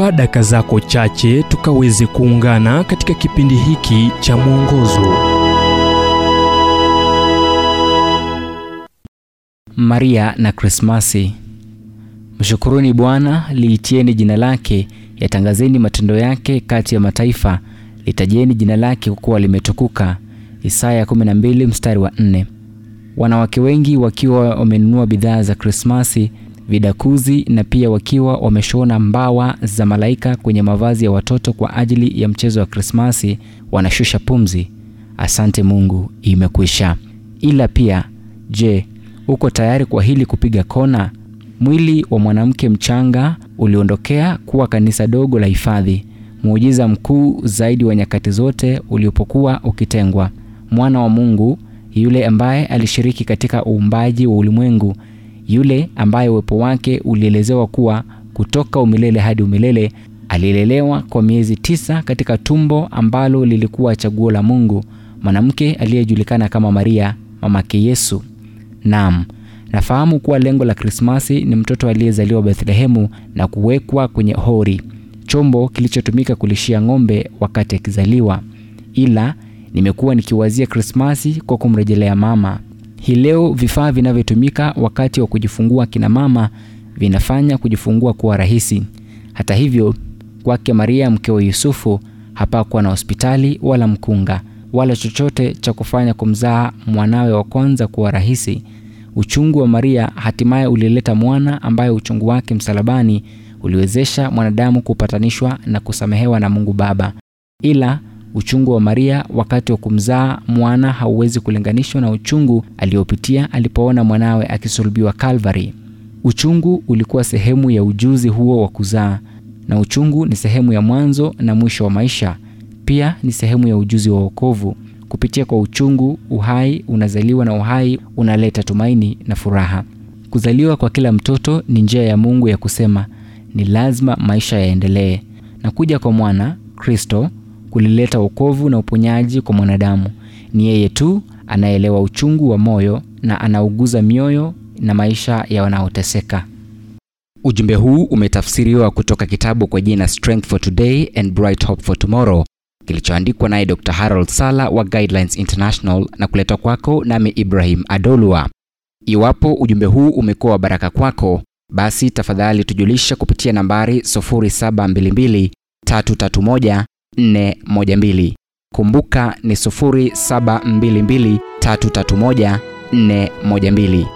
chukua daka zako chache tukaweze kuungana katika kipindi hiki cha mwongozo Maria na Krismasi. Mshukuruni Bwana, liitieni jina lake, yatangazeni matendo yake kati ya mataifa, litajeni jina lake kwa kuwa limetukuka. Isaya 12 mstari wa 4. Wanawake wengi wakiwa wamenunua bidhaa za Krismasi, vidakuzi na pia wakiwa wameshona mbawa za malaika kwenye mavazi ya watoto kwa ajili ya mchezo wa Krismasi, wanashusha pumzi. Asante Mungu, imekwisha. Ila pia, je, uko tayari kwa hili kupiga kona? Mwili wa mwanamke mchanga uliondokea kuwa kanisa dogo la hifadhi, muujiza mkuu zaidi wa nyakati zote uliopokuwa ukitengwa. Mwana wa Mungu yule ambaye alishiriki katika uumbaji wa ulimwengu, yule ambaye uwepo wake ulielezewa kuwa kutoka umilele hadi umilele, alilelewa kwa miezi tisa katika tumbo ambalo lilikuwa chaguo la Mungu, mwanamke aliyejulikana kama Maria, mamake Yesu. Naam, nafahamu kuwa lengo la Krismasi ni mtoto aliyezaliwa Bethlehemu na kuwekwa kwenye hori, chombo kilichotumika kulishia ng'ombe wakati akizaliwa. Ila nimekuwa nikiwazia Krismasi kwa kumrejelea mama. Hii leo vifaa vinavyotumika wakati wa kujifungua kina mama vinafanya kujifungua kuwa rahisi. Hata hivyo, kwake Maria mkewe Yusufu hapakuwa na hospitali wala mkunga wala chochote cha kufanya kumzaa mwanawe wa kwanza kuwa rahisi. Uchungu wa Maria hatimaye ulileta mwana ambaye uchungu wake msalabani uliwezesha mwanadamu kupatanishwa na kusamehewa na Mungu Baba. Ila uchungu wa Maria wakati wa kumzaa mwana hauwezi kulinganishwa na uchungu aliopitia alipoona mwanawe akisulubiwa Calvary. Uchungu ulikuwa sehemu ya ujuzi huo wa kuzaa, na uchungu ni sehemu ya mwanzo na mwisho wa maisha. Pia ni sehemu ya ujuzi wa wokovu. Kupitia kwa uchungu, uhai unazaliwa na uhai unaleta tumaini na furaha. Kuzaliwa kwa kila mtoto ni njia ya Mungu ya kusema ni lazima maisha yaendelee, na kuja kwa mwana Kristo kulileta wokovu na uponyaji kwa mwanadamu. Ni yeye tu anaelewa uchungu wa moyo na anauguza mioyo na maisha ya wanaoteseka. Ujumbe huu umetafsiriwa kutoka kitabu kwa jina Strength for Today and Bright Hope for Tomorrow kilichoandikwa naye Dr. Harold Sala wa Guidelines International na kuletwa kwako nami Ibrahim Adolwa. Iwapo ujumbe huu umekuwa wa baraka kwako, basi tafadhali tujulisha kupitia nambari 0722 331 412. Kumbuka ni 0722 331 412.